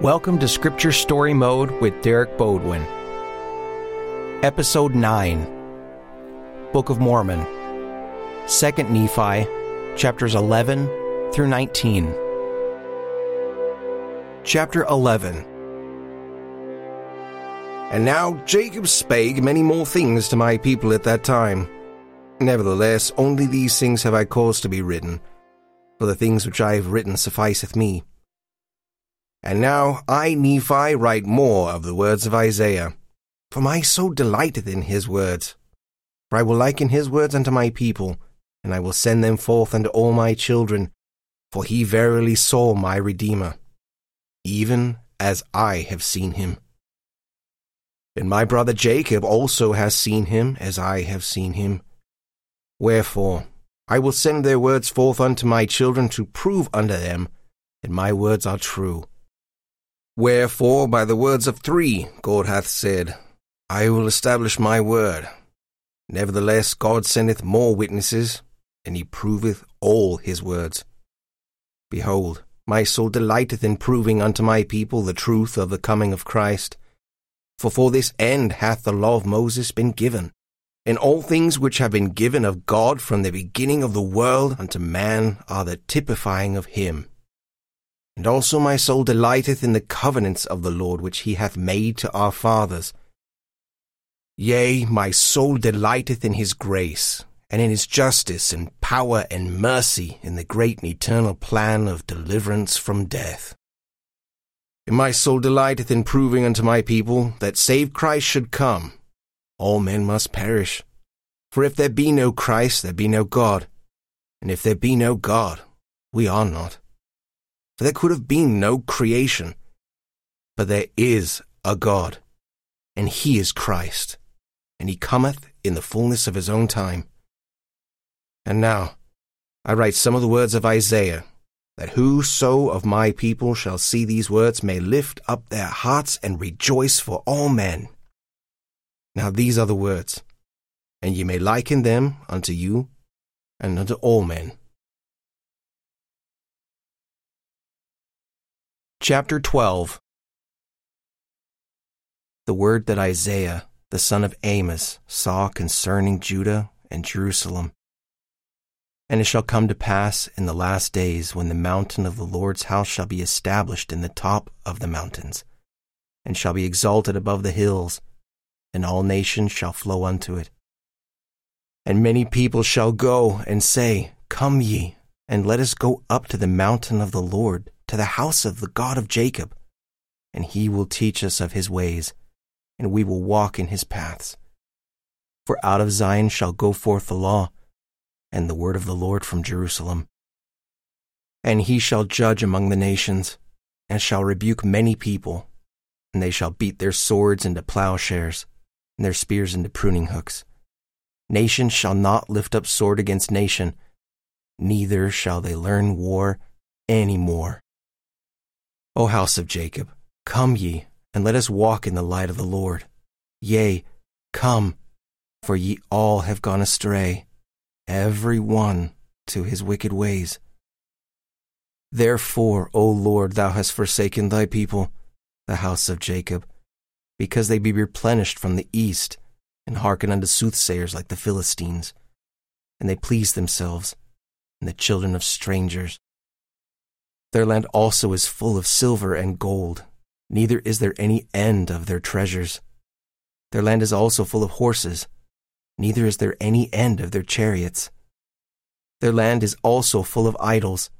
Welcome to Scripture Story Mode with Derek Bodwin. Episode 9 Book of Mormon, 2nd Nephi, chapters 11 through 19. Chapter 11 And now Jacob spake many more things to my people at that time. Nevertheless, only these things have I caused to be written, for the things which I have written sufficeth me. And now I, Nephi, write more of the words of Isaiah, for my soul delighteth in his words. For I will liken his words unto my people, and I will send them forth unto all my children, for he verily saw my Redeemer, even as I have seen him. And my brother Jacob also has seen him as I have seen him. Wherefore, I will send their words forth unto my children to prove unto them that my words are true. Wherefore, by the words of three, God hath said, I will establish my word. Nevertheless, God sendeth more witnesses, and he proveth all his words. Behold, my soul delighteth in proving unto my people the truth of the coming of Christ. For for this end hath the law of Moses been given, and all things which have been given of God from the beginning of the world unto man are the typifying of him. And also my soul delighteth in the covenants of the Lord which he hath made to our fathers. Yea, my soul delighteth in his grace, and in his justice and power and mercy in the great and eternal plan of deliverance from death. And my soul delighteth in proving unto my people that save Christ should come, all men must perish. For if there be no Christ, there be no God. And if there be no God, we are not for there could have been no creation. But there is a God, and he is Christ, and he cometh in the fullness of his own time. And now I write some of the words of Isaiah, that whoso of my people shall see these words may lift up their hearts and rejoice for all men. Now these are the words, and ye may liken them unto you and unto all men. Chapter 12 The word that Isaiah, the son of Amos, saw concerning Judah and Jerusalem. And it shall come to pass in the last days when the mountain of the Lord's house shall be established in the top of the mountains, and shall be exalted above the hills, and all nations shall flow unto it. And many people shall go and say, Come ye, and let us go up to the mountain of the Lord to the house of the God of Jacob, and he will teach us of his ways, and we will walk in his paths. For out of Zion shall go forth the law, and the word of the Lord from Jerusalem. And he shall judge among the nations, and shall rebuke many people, and they shall beat their swords into plowshares, and their spears into pruning hooks. Nation shall not lift up sword against nation, neither shall they learn war any more. O house of Jacob, come ye, and let us walk in the light of the Lord. Yea, come, for ye all have gone astray, every one to his wicked ways. Therefore, O Lord, thou hast forsaken thy people, the house of Jacob, because they be replenished from the east, and hearken unto soothsayers like the Philistines. And they please themselves, and the children of strangers. Their land also is full of silver and gold, neither is there any end of their treasures. Their land is also full of horses, neither is there any end of their chariots. Their land is also full of idols.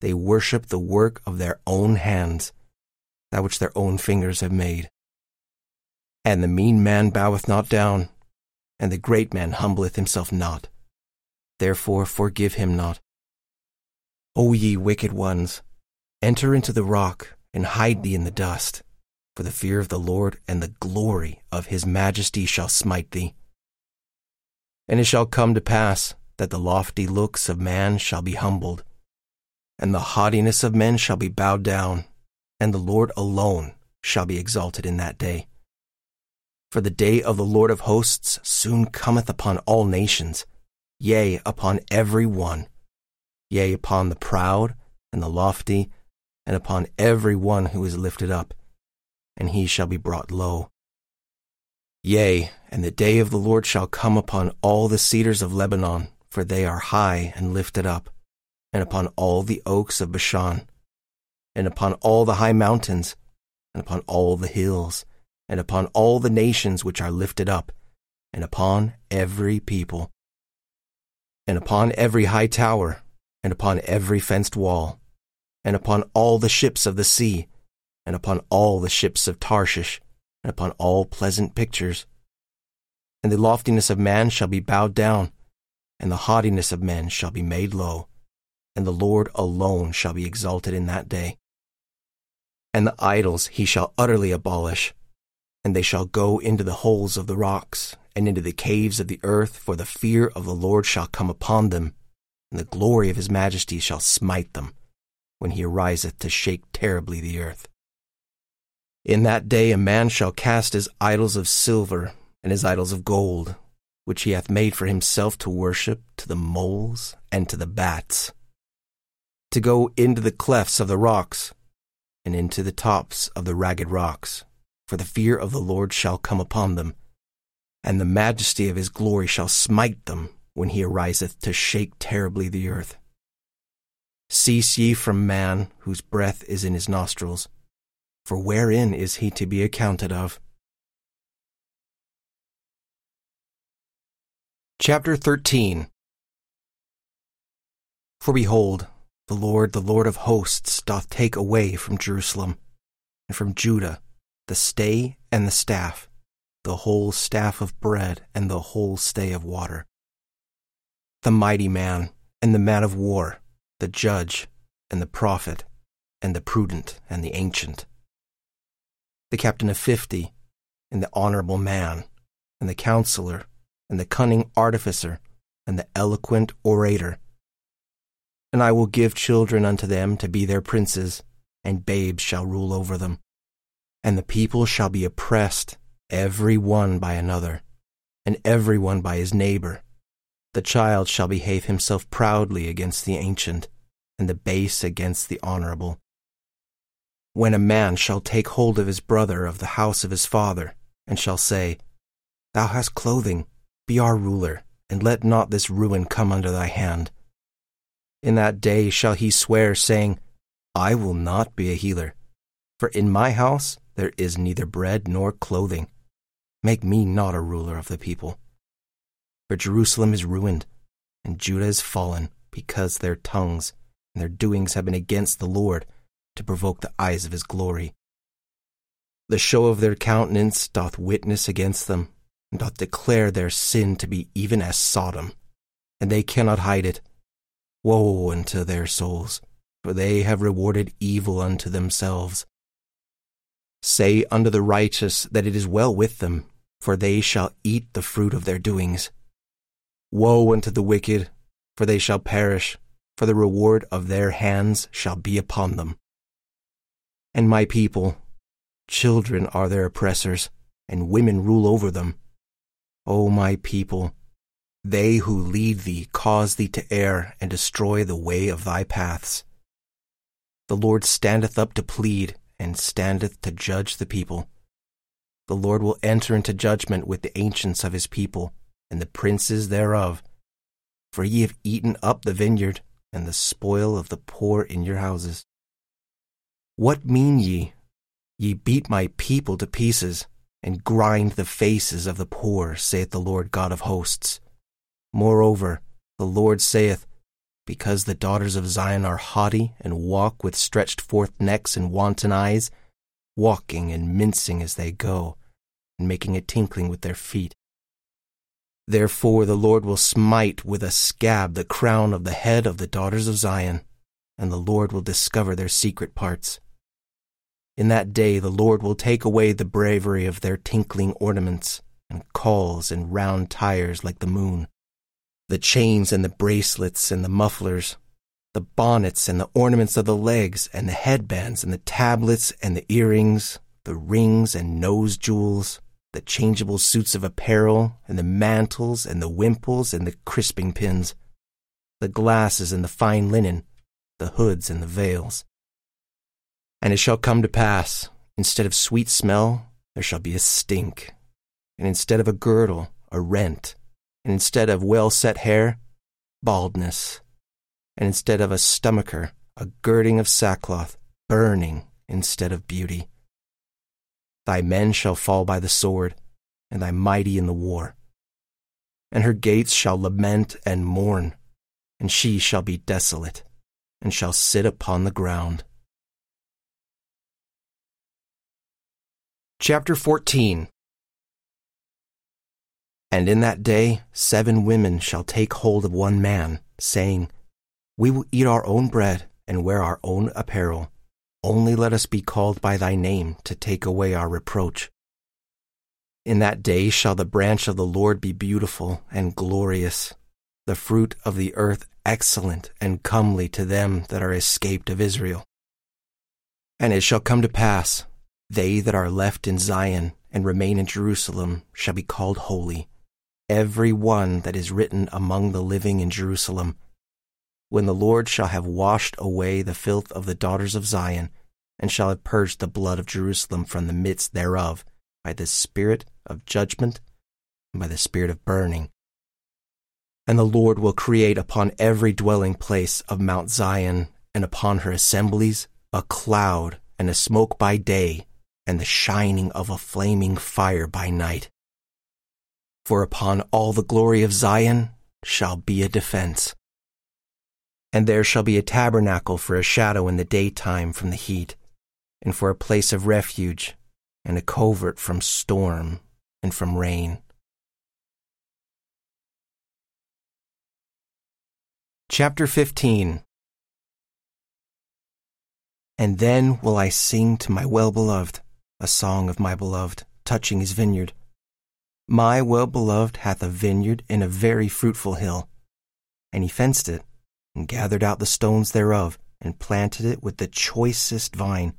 They worship the work of their own hands, that which their own fingers have made. And the mean man boweth not down, and the great man humbleth himself not. Therefore forgive him not. O ye wicked ones, Enter into the rock and hide thee in the dust, for the fear of the Lord and the glory of his majesty shall smite thee. And it shall come to pass that the lofty looks of man shall be humbled, and the haughtiness of men shall be bowed down, and the Lord alone shall be exalted in that day. For the day of the Lord of hosts soon cometh upon all nations, yea, upon every one, yea, upon the proud and the lofty and upon every one who is lifted up, and he shall be brought low. Yea, and the day of the Lord shall come upon all the cedars of Lebanon, for they are high and lifted up, and upon all the oaks of Bashan, and upon all the high mountains, and upon all the hills, and upon all the nations which are lifted up, and upon every people, and upon every high tower, and upon every fenced wall, and upon all the ships of the sea, and upon all the ships of Tarshish, and upon all pleasant pictures. And the loftiness of man shall be bowed down, and the haughtiness of men shall be made low, and the Lord alone shall be exalted in that day. And the idols he shall utterly abolish, and they shall go into the holes of the rocks, and into the caves of the earth, for the fear of the Lord shall come upon them, and the glory of his majesty shall smite them, when he ariseth to shake terribly the earth. In that day a man shall cast his idols of silver and his idols of gold, which he hath made for himself to worship, to the moles and to the bats, to go into the clefts of the rocks, and into the tops of the ragged rocks, for the fear of the Lord shall come upon them, and the majesty of his glory shall smite them when he ariseth to shake terribly the earth. Cease ye from man, whose breath is in his nostrils for wherein is he to be accounted of? Chapter 13 For behold, the Lord, the Lord of hosts, doth take away from Jerusalem, and from Judah, the stay and the staff, the whole staff of bread and the whole stay of water. The mighty man, and the man of war, the judge, and the prophet, and the prudent, and the ancient the captain of fifty, and the honorable man, and the counselor, and the cunning artificer, and the eloquent orator. And I will give children unto them to be their princes, and babes shall rule over them. And the people shall be oppressed, every one by another, and every one by his neighbor. The child shall behave himself proudly against the ancient, and the base against the honorable when a man shall take hold of his brother of the house of his father, and shall say, Thou hast clothing, be our ruler, and let not this ruin come under thy hand. In that day shall he swear, saying, I will not be a healer, for in my house there is neither bread nor clothing. Make me not a ruler of the people. For Jerusalem is ruined, and Judah is fallen, because their tongues and their doings have been against the Lord to provoke the eyes of his glory. The show of their countenance doth witness against them, and doth declare their sin to be even as Sodom, and they cannot hide it. Woe unto their souls, for they have rewarded evil unto themselves. Say unto the righteous that it is well with them, for they shall eat the fruit of their doings. Woe unto the wicked, for they shall perish, for the reward of their hands shall be upon them and my people. Children are their oppressors, and women rule over them. O my people, they who lead thee cause thee to err and destroy the way of thy paths. The Lord standeth up to plead, and standeth to judge the people. The Lord will enter into judgment with the ancients of his people, and the princes thereof. For ye have eaten up the vineyard, and the spoil of the poor in your houses. What mean ye? Ye beat my people to pieces, and grind the faces of the poor, saith the Lord God of hosts. Moreover, the Lord saith, Because the daughters of Zion are haughty, and walk with stretched forth necks and wanton eyes, walking and mincing as they go, and making a tinkling with their feet. Therefore the Lord will smite with a scab the crown of the head of the daughters of Zion, and the Lord will discover their secret parts. In that day the Lord will take away the bravery of their tinkling ornaments, and cauls and round tires like the moon, the chains and the bracelets and the mufflers, the bonnets and the ornaments of the legs, and the headbands and the tablets and the earrings, the rings and nose jewels, the changeable suits of apparel, and the mantles and the wimples and the crisping pins, the glasses and the fine linen, the hoods and the veils. And it shall come to pass, instead of sweet smell, there shall be a stink, and instead of a girdle, a rent, and instead of well set hair, baldness, and instead of a stomacher, a girding of sackcloth, burning instead of beauty. Thy men shall fall by the sword, and thy mighty in the war. And her gates shall lament and mourn, and she shall be desolate, and shall sit upon the ground. Chapter 14 And in that day seven women shall take hold of one man, saying, We will eat our own bread and wear our own apparel. Only let us be called by thy name to take away our reproach. In that day shall the branch of the Lord be beautiful and glorious, the fruit of the earth excellent and comely to them that are escaped of Israel. And it shall come to pass, they that are left in Zion and remain in Jerusalem shall be called holy, every one that is written among the living in Jerusalem. When the Lord shall have washed away the filth of the daughters of Zion, and shall have purged the blood of Jerusalem from the midst thereof, by the spirit of judgment and by the spirit of burning. And the Lord will create upon every dwelling place of Mount Zion and upon her assemblies a cloud and a smoke by day and the shining of a flaming fire by night. For upon all the glory of Zion shall be a defense. And there shall be a tabernacle for a shadow in the daytime from the heat, and for a place of refuge, and a covert from storm and from rain. Chapter 15 And then will I sing to my well beloved a song of my beloved, touching his vineyard. My well beloved hath a vineyard in a very fruitful hill, and he fenced it, and gathered out the stones thereof, and planted it with the choicest vine,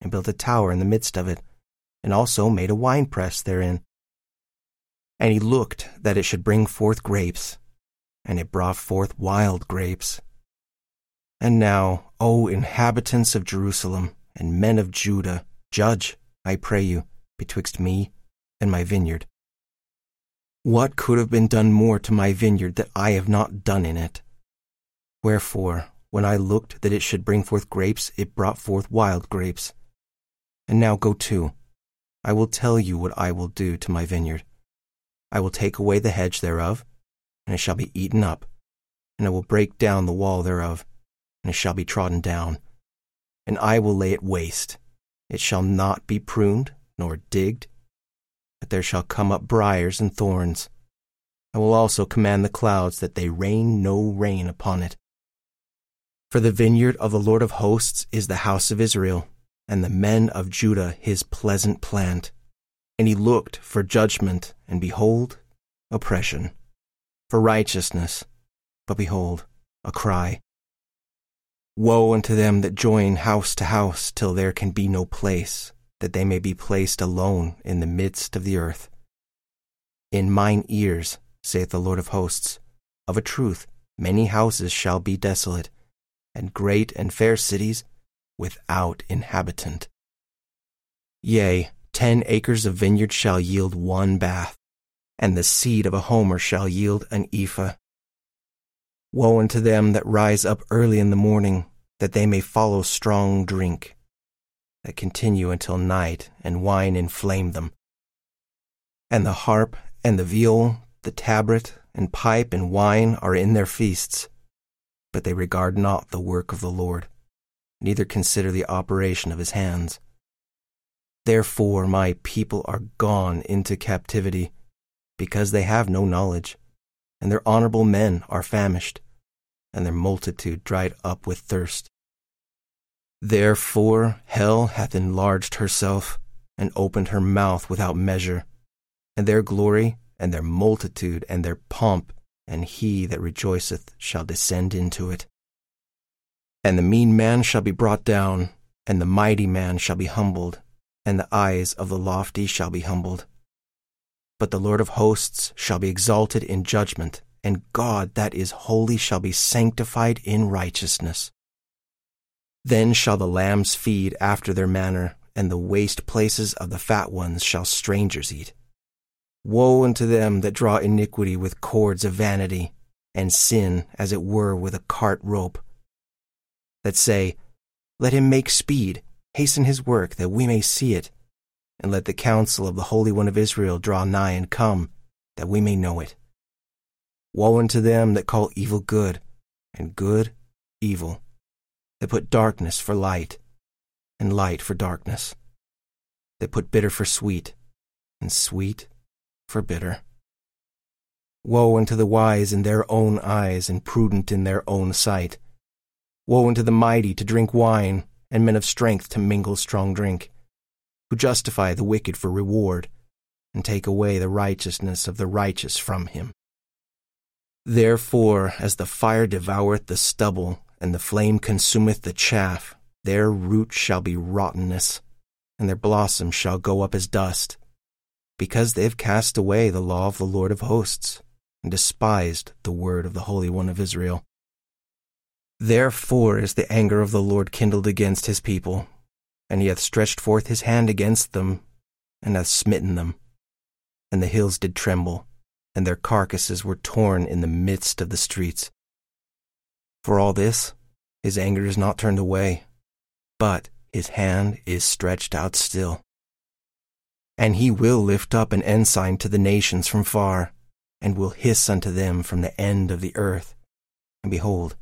and built a tower in the midst of it, and also made a winepress therein. And he looked that it should bring forth grapes, and it brought forth wild grapes. And now, O inhabitants of Jerusalem, and men of Judah, judge I pray you, betwixt me and my vineyard. What could have been done more to my vineyard that I have not done in it? Wherefore, when I looked that it should bring forth grapes, it brought forth wild grapes. And now go to. I will tell you what I will do to my vineyard. I will take away the hedge thereof, and it shall be eaten up, and I will break down the wall thereof, and it shall be trodden down, and I will lay it waste it shall not be pruned nor digged, but there shall come up briers and thorns. I will also command the clouds that they rain no rain upon it. For the vineyard of the Lord of hosts is the house of Israel, and the men of Judah his pleasant plant. And he looked for judgment, and behold, oppression, for righteousness, but behold, a cry. Woe unto them that join house to house till there can be no place, that they may be placed alone in the midst of the earth. In mine ears, saith the Lord of hosts, of a truth many houses shall be desolate, and great and fair cities without inhabitant. Yea, ten acres of vineyard shall yield one bath, and the seed of a homer shall yield an ephah. Woe unto them that rise up early in the morning, that they may follow strong drink, that continue until night, and wine inflame them. And the harp, and the viol, the tabret, and pipe, and wine are in their feasts, but they regard not the work of the Lord, neither consider the operation of his hands. Therefore my people are gone into captivity, because they have no knowledge, and their honorable men are famished and their multitude dried up with thirst. Therefore hell hath enlarged herself, and opened her mouth without measure, and their glory, and their multitude, and their pomp, and he that rejoiceth shall descend into it. And the mean man shall be brought down, and the mighty man shall be humbled, and the eyes of the lofty shall be humbled. But the Lord of hosts shall be exalted in judgment, and God that is holy shall be sanctified in righteousness. Then shall the lambs feed after their manner, and the waste places of the fat ones shall strangers eat. Woe unto them that draw iniquity with cords of vanity, and sin, as it were, with a cart rope. That say, Let him make speed, hasten his work, that we may see it. And let the counsel of the Holy One of Israel draw nigh and come, that we may know it. Woe unto them that call evil good, and good evil, that put darkness for light, and light for darkness, that put bitter for sweet, and sweet for bitter. Woe unto the wise in their own eyes, and prudent in their own sight. Woe unto the mighty to drink wine, and men of strength to mingle strong drink, who justify the wicked for reward, and take away the righteousness of the righteous from him. Therefore, as the fire devoureth the stubble, and the flame consumeth the chaff, their root shall be rottenness, and their blossom shall go up as dust because they have cast away the law of the Lord of hosts, and despised the word of the Holy One of Israel. Therefore is the anger of the Lord kindled against his people, and he hath stretched forth his hand against them, and hath smitten them. And the hills did tremble, and their carcasses were torn in the midst of the streets. For all this, his anger is not turned away, but his hand is stretched out still and he will lift up an ensign to the nations from far, and will hiss unto them from the end of the earth. And behold,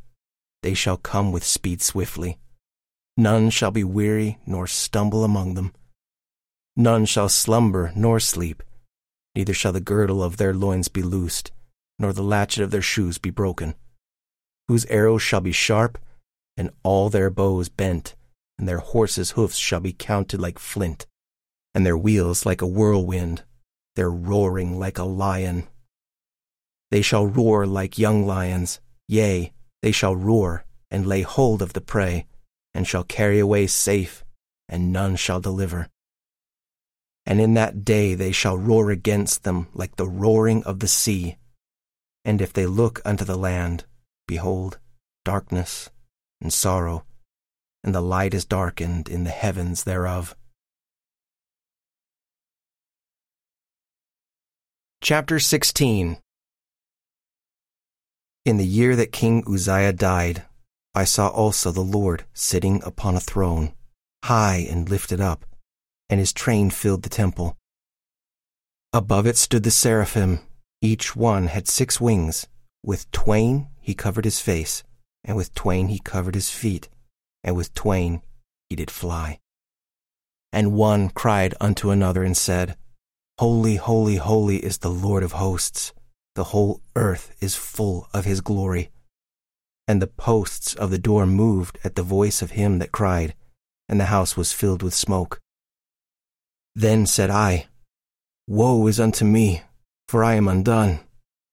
they shall come with speed swiftly. None shall be weary nor stumble among them. None shall slumber nor sleep, neither shall the girdle of their loins be loosed, nor the latchet of their shoes be broken. Whose arrows shall be sharp, and all their bows bent, and their horses' hoofs shall be counted like flint and their wheels like a whirlwind, their roaring like a lion. They shall roar like young lions, yea, they shall roar and lay hold of the prey, and shall carry away safe, and none shall deliver. And in that day they shall roar against them like the roaring of the sea. And if they look unto the land, behold, darkness and sorrow, and the light is darkened in the heavens thereof. Chapter 16 In the year that King Uzziah died, I saw also the Lord sitting upon a throne, high and lifted up, and his train filled the temple. Above it stood the seraphim, each one had six wings. With twain he covered his face, and with twain he covered his feet, and with twain he did fly. And one cried unto another and said, Holy, holy, holy is the Lord of hosts. The whole earth is full of his glory. And the posts of the door moved at the voice of him that cried, and the house was filled with smoke. Then said I, Woe is unto me, for I am undone,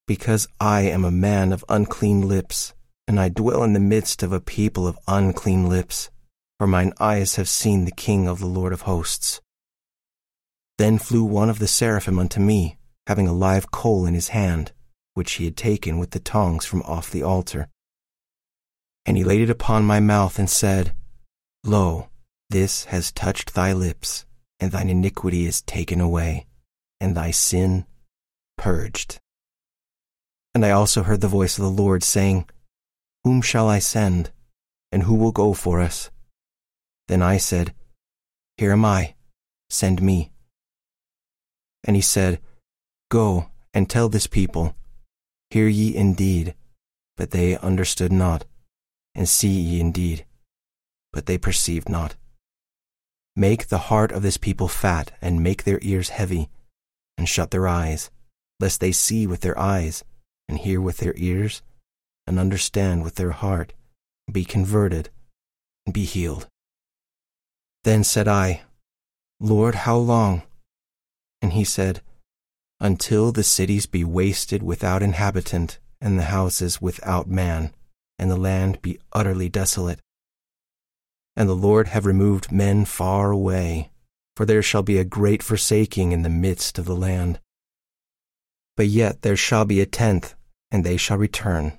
because I am a man of unclean lips, and I dwell in the midst of a people of unclean lips, for mine eyes have seen the King of the Lord of hosts. Then flew one of the seraphim unto me, having a live coal in his hand, which he had taken with the tongs from off the altar. And he laid it upon my mouth and said, Lo, this has touched thy lips, and thine iniquity is taken away, and thy sin purged. And I also heard the voice of the Lord saying, Whom shall I send, and who will go for us? Then I said, Here am I, send me. And he said, Go and tell this people, Hear ye indeed, but they understood not, and see ye indeed, but they perceived not. Make the heart of this people fat, and make their ears heavy, and shut their eyes, lest they see with their eyes, and hear with their ears, and understand with their heart, and be converted, and be healed. Then said I, Lord, how long? And he said, Until the cities be wasted without inhabitant, and the houses without man, and the land be utterly desolate. And the Lord have removed men far away, for there shall be a great forsaking in the midst of the land. But yet there shall be a tenth, and they shall return,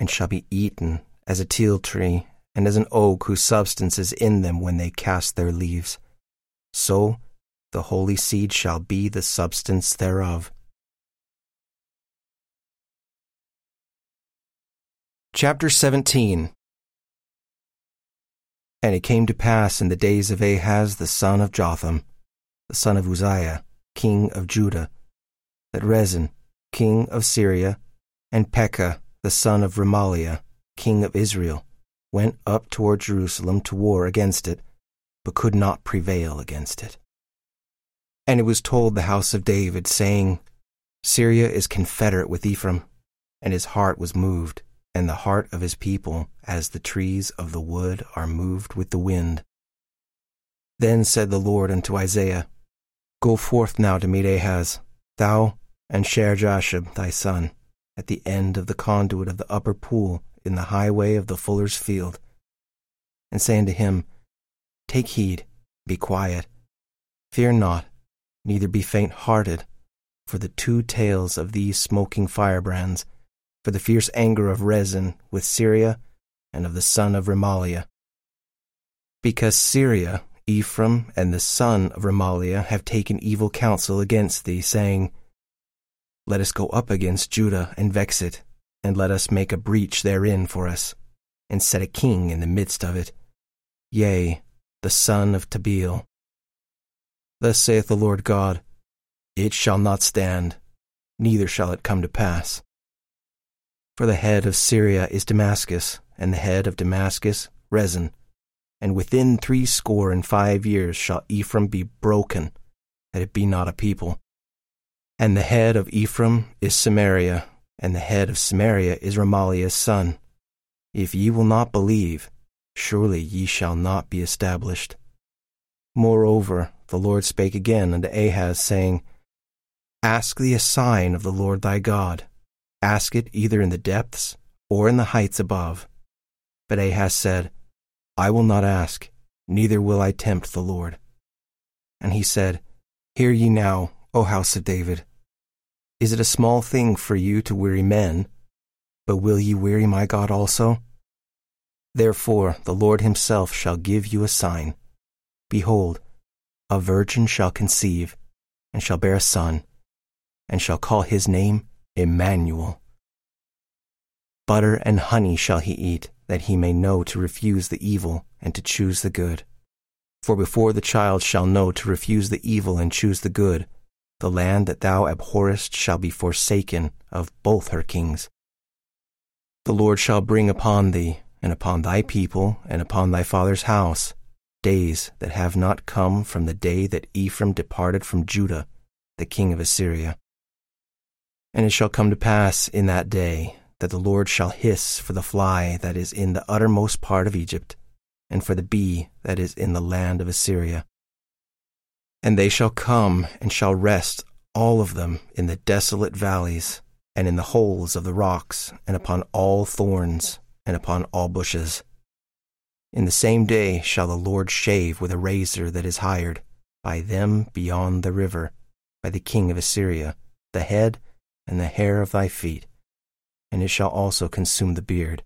and shall be eaten as a teil tree, and as an oak whose substance is in them when they cast their leaves. So the holy seed shall be the substance thereof. Chapter 17 And it came to pass in the days of Ahaz the son of Jotham, the son of Uzziah, king of Judah, that Rezin, king of Syria, and Pekah, the son of Remaliah, king of Israel, went up toward Jerusalem to war against it, but could not prevail against it. And it was told the house of David, saying, Syria is confederate with Ephraim, and his heart was moved, and the heart of his people, as the trees of the wood are moved with the wind. Then said the Lord unto Isaiah, Go forth now to meet Ahaz, thou and Shear-jashub thy son, at the end of the conduit of the upper pool in the highway of the fuller's field, and say unto him, Take heed, be quiet, fear not, neither be faint hearted, for the two tails of these smoking firebrands, for the fierce anger of Rezin with Syria and of the son of Remaliah. Because Syria Ephraim and the son of Remaliah have taken evil counsel against thee, saying, Let us go up against Judah and vex it, and let us make a breach therein for us, and set a king in the midst of it, yea, the son of Tabeel. Thus saith the Lord God, It shall not stand, neither shall it come to pass. For the head of Syria is Damascus, and the head of Damascus Rezin and within threescore and five years shall Ephraim be broken, that it be not a people. And the head of Ephraim is Samaria, and the head of Samaria is Remaliah's son. If ye will not believe, surely ye shall not be established. Moreover, the Lord spake again unto Ahaz, saying, Ask thee a sign of the Lord thy God. Ask it either in the depths or in the heights above. But Ahaz said, I will not ask, neither will I tempt the Lord. And he said, Hear ye now, O house of David. Is it a small thing for you to weary men? But will ye weary my God also? Therefore the Lord himself shall give you a sign. Behold, a virgin shall conceive, and shall bear a son, and shall call his name Emmanuel. Butter and honey shall he eat that he may know to refuse the evil and to choose the good. For before the child shall know to refuse the evil and choose the good, the land that thou abhorrest shall be forsaken of both her kings. The Lord shall bring upon thee, and upon thy people, and upon thy father's house, days that have not come from the day that Ephraim departed from Judah, the king of Assyria. And it shall come to pass in that day that the Lord shall hiss for the fly that is in the uttermost part of Egypt, and for the bee that is in the land of Assyria. And they shall come and shall rest all of them in the desolate valleys, and in the holes of the rocks, and upon all thorns, and upon all bushes. In the same day shall the Lord shave with a razor that is hired, by them beyond the river, by the king of Assyria, the head and the hair of thy feet and it shall also consume the beard.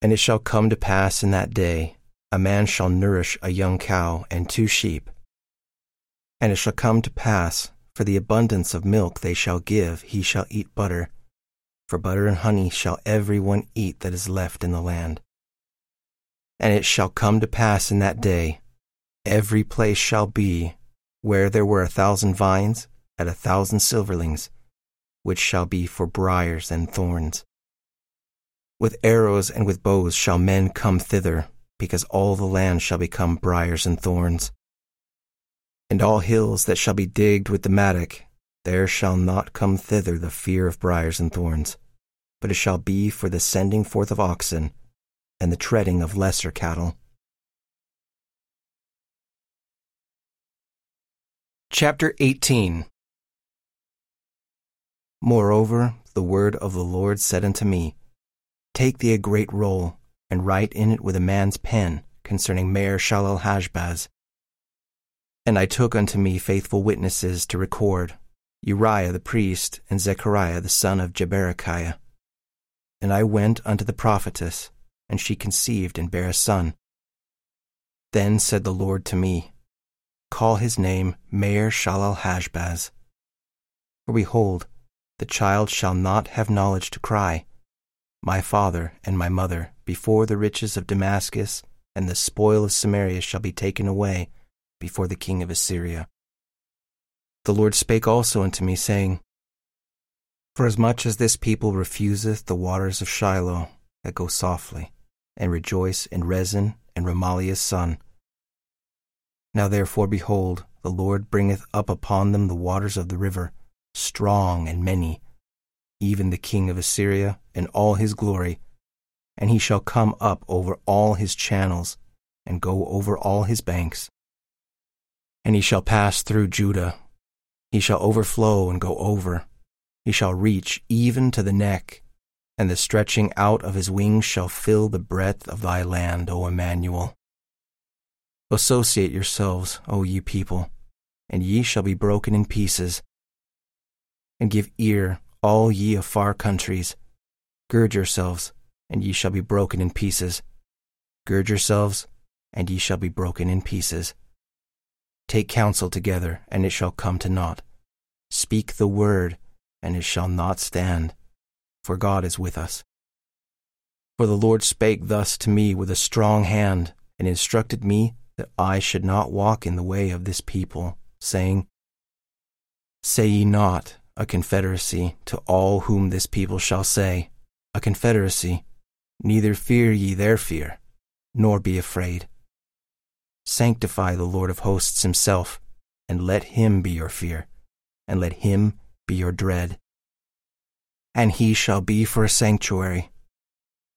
And it shall come to pass in that day, a man shall nourish a young cow and two sheep. And it shall come to pass, for the abundance of milk they shall give, he shall eat butter. For butter and honey shall every one eat that is left in the land. And it shall come to pass in that day, every place shall be, where there were a thousand vines, at a thousand silverlings, which shall be for briers and thorns. With arrows and with bows shall men come thither, because all the land shall become briers and thorns. And all hills that shall be digged with the mattock, there shall not come thither the fear of briers and thorns, but it shall be for the sending forth of oxen, and the treading of lesser cattle. Chapter 18 Moreover, the word of the Lord said unto me, Take thee a great roll, and write in it with a man's pen concerning Maher-shalal-hash-baz. And I took unto me faithful witnesses to record, Uriah the priest, and Zechariah the son of Jeberechiah. And I went unto the prophetess, and she conceived and bare a son. Then said the Lord to me, Call his name Maher Shalal Hashbaz. For behold, the child shall not have knowledge to cry, My father and my mother, before the riches of Damascus and the spoil of Samaria shall be taken away before the king of Assyria. The Lord spake also unto me, saying, Forasmuch as this people refuseth the waters of Shiloah that go softly, and rejoice in Rezin and Remaliah's son. Now therefore, behold, the Lord bringeth up upon them the waters of the river, strong and many, even the king of Assyria and all his glory, and he shall come up over all his channels, and go over all his banks. And he shall pass through Judah, he shall overflow and go over, he shall reach even to the neck, and the stretching out of his wings shall fill the breadth of thy land, O Emmanuel. Associate yourselves, O ye people, and ye shall be broken in pieces. And give ear, all ye of far countries. Gird yourselves, and ye shall be broken in pieces. Gird yourselves, and ye shall be broken in pieces. Take counsel together, and it shall come to naught. Speak the word, and it shall not stand, for God is with us. For the Lord spake thus to me with a strong hand, and instructed me that I should not walk in the way of this people, saying, Say ye not, a confederacy, to all whom this people shall say, A confederacy, neither fear ye their fear, nor be afraid. Sanctify the Lord of hosts himself, and let him be your fear, and let him be your dread. And he shall be for a sanctuary,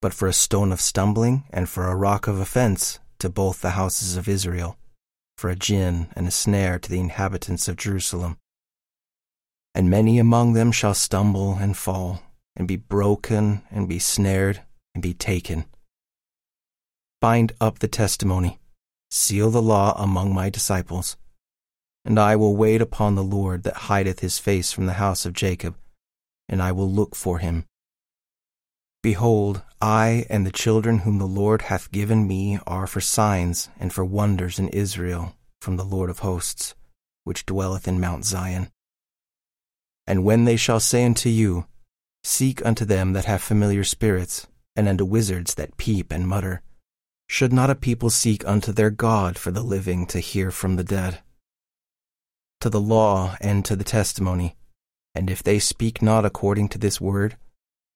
but for a stone of stumbling and for a rock of offense to both the houses of Israel, for a gin and a snare to the inhabitants of Jerusalem. And many among them shall stumble and fall, and be broken, and be snared, and be taken. Bind up the testimony, seal the law among my disciples. And I will wait upon the Lord that hideth his face from the house of Jacob, and I will look for him. Behold, I and the children whom the Lord hath given me are for signs and for wonders in Israel from the Lord of hosts, which dwelleth in Mount Zion. And when they shall say unto you, Seek unto them that have familiar spirits, and unto wizards that peep and mutter, should not a people seek unto their God for the living to hear from the dead? To the law and to the testimony, and if they speak not according to this word,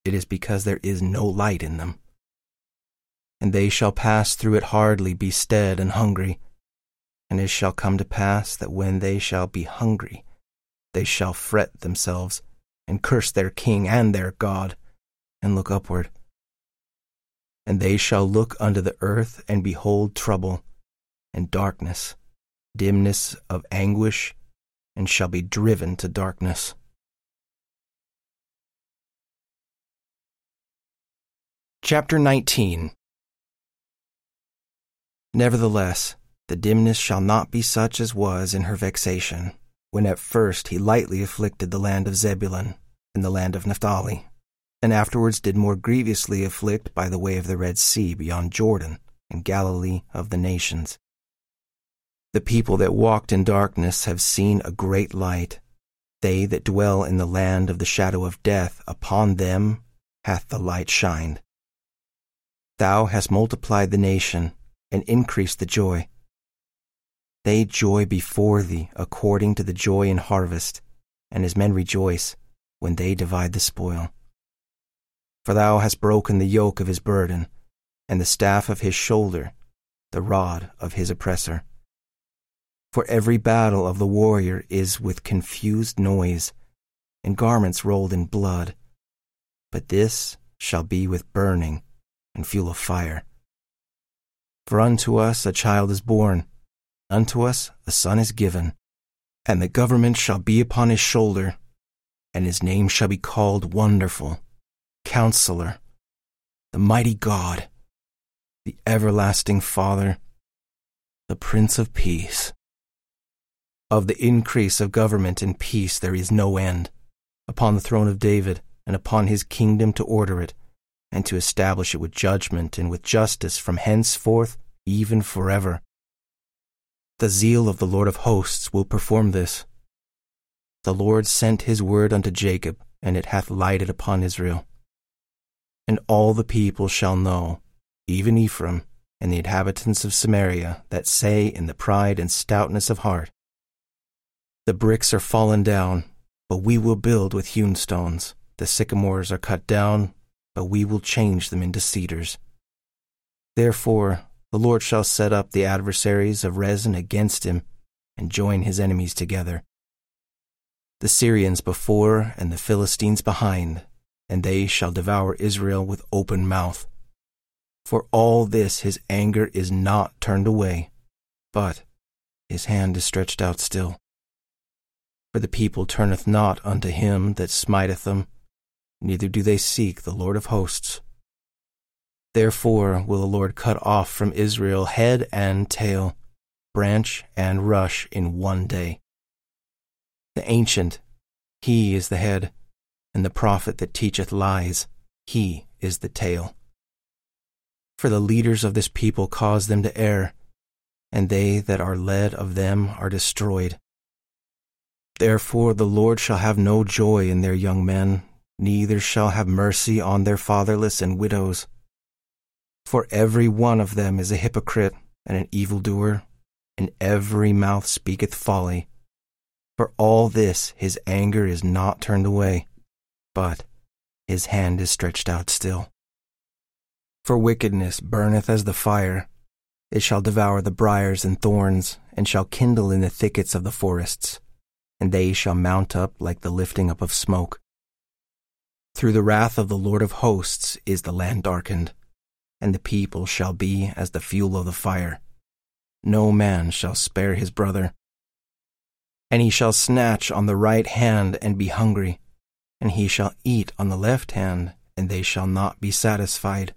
it is because there is no light in them. And they shall pass through it hardly, be stead and hungry. And it shall come to pass that when they shall be hungry, they shall fret themselves, and curse their king and their God, and look upward. And they shall look unto the earth, and behold trouble, and darkness, dimness of anguish, and shall be driven to darkness. Chapter 19 Nevertheless, the dimness shall not be such as was in her vexation, when at first he lightly afflicted the land of Zebulun and the land of Naphtali, and afterwards did more grievously afflict by the way of the Red Sea beyond Jordan and Galilee of the nations. The people that walked in darkness have seen a great light. They that dwell in the land of the shadow of death, upon them hath the light shined. Thou hast multiplied the nation and increased the joy. They joy before thee according to the joy in harvest, and as men rejoice when they divide the spoil. For thou hast broken the yoke of his burden, and the staff of his shoulder, the rod of his oppressor. For every battle of the warrior is with confused noise, and garments rolled in blood. But this shall be with burning and fuel of fire. For unto us a child is born, unto us a son is given, and the government shall be upon his shoulder, and his name shall be called Wonderful, Counselor, the Mighty God, the Everlasting Father, the Prince of Peace. Of the increase of government and peace there is no end, upon the throne of David, and upon his kingdom to order it and to establish it with judgment and with justice from henceforth even forever. The zeal of the Lord of hosts will perform this. The Lord sent his word unto Jacob, and it hath lighted upon Israel. And all the people shall know, even Ephraim, and the inhabitants of Samaria, that say in the pride and stoutness of heart, The bricks are fallen down, but we will build with hewn stones. The sycamores are cut down, but we will change them into cedars. Therefore, the Lord shall set up the adversaries of Rezin against him, and join his enemies together. The Syrians before, and the Philistines behind, and they shall devour Israel with open mouth. For all this his anger is not turned away, but his hand is stretched out still. For the people turneth not unto him that smiteth them, neither do they seek the Lord of hosts. Therefore will the Lord cut off from Israel head and tail, branch and rush in one day. The ancient, he is the head, and the prophet that teacheth lies, he is the tail. For the leaders of this people cause them to err, and they that are led of them are destroyed. Therefore the Lord shall have no joy in their young men, neither shall have mercy on their fatherless and widows. For every one of them is a hypocrite and an evildoer, and every mouth speaketh folly. For all this his anger is not turned away, but his hand is stretched out still. For wickedness burneth as the fire, it shall devour the briers and thorns, and shall kindle in the thickets of the forests, and they shall mount up like the lifting up of smoke. Through the wrath of the Lord of hosts is the land darkened, and the people shall be as the fuel of the fire. No man shall spare his brother. And he shall snatch on the right hand and be hungry, and he shall eat on the left hand, and they shall not be satisfied.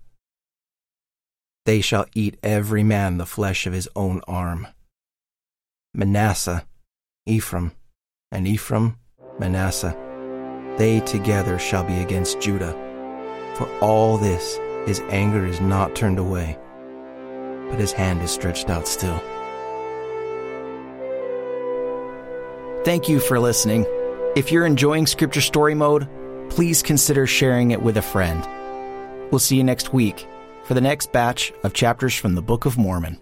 They shall eat every man the flesh of his own arm. Manasseh, Ephraim, and Ephraim, Manasseh they together shall be against Judah. For all this, his anger is not turned away, but his hand is stretched out still. Thank you for listening. If you're enjoying Scripture Story Mode, please consider sharing it with a friend. We'll see you next week for the next batch of chapters from the Book of Mormon.